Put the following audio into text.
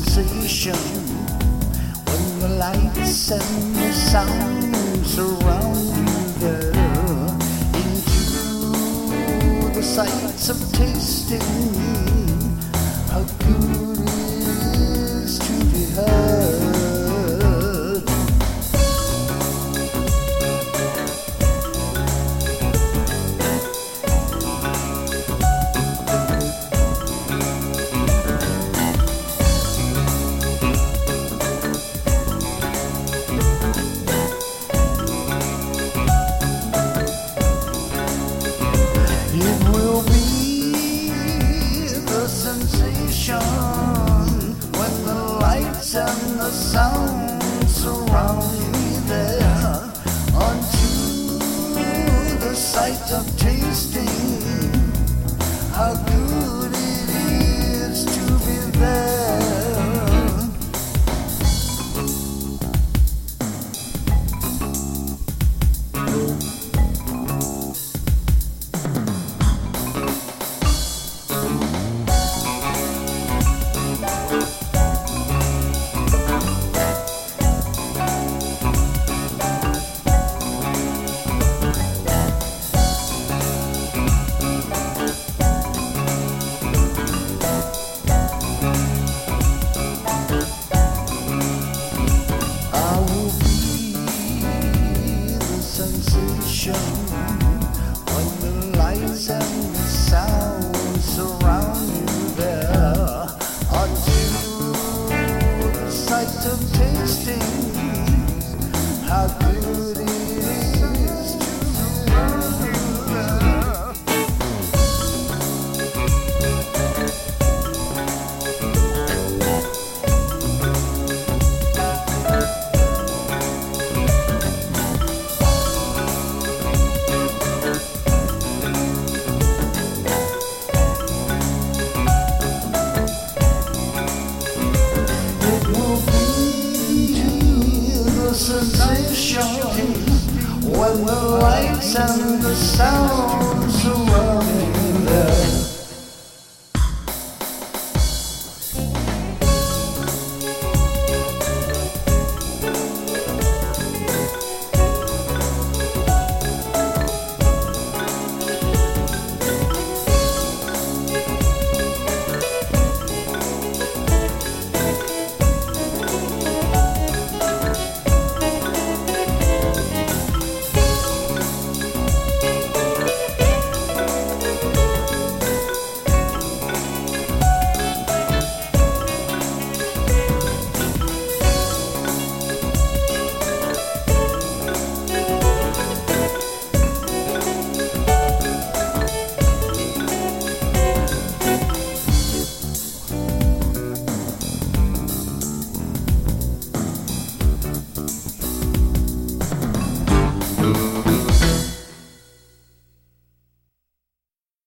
sensation. When the lights and the sound surround you there into the sights of tasting how and the sound surround me there. The sight of tasting the sensation when the lights and the sound sensation when the lights and the sounds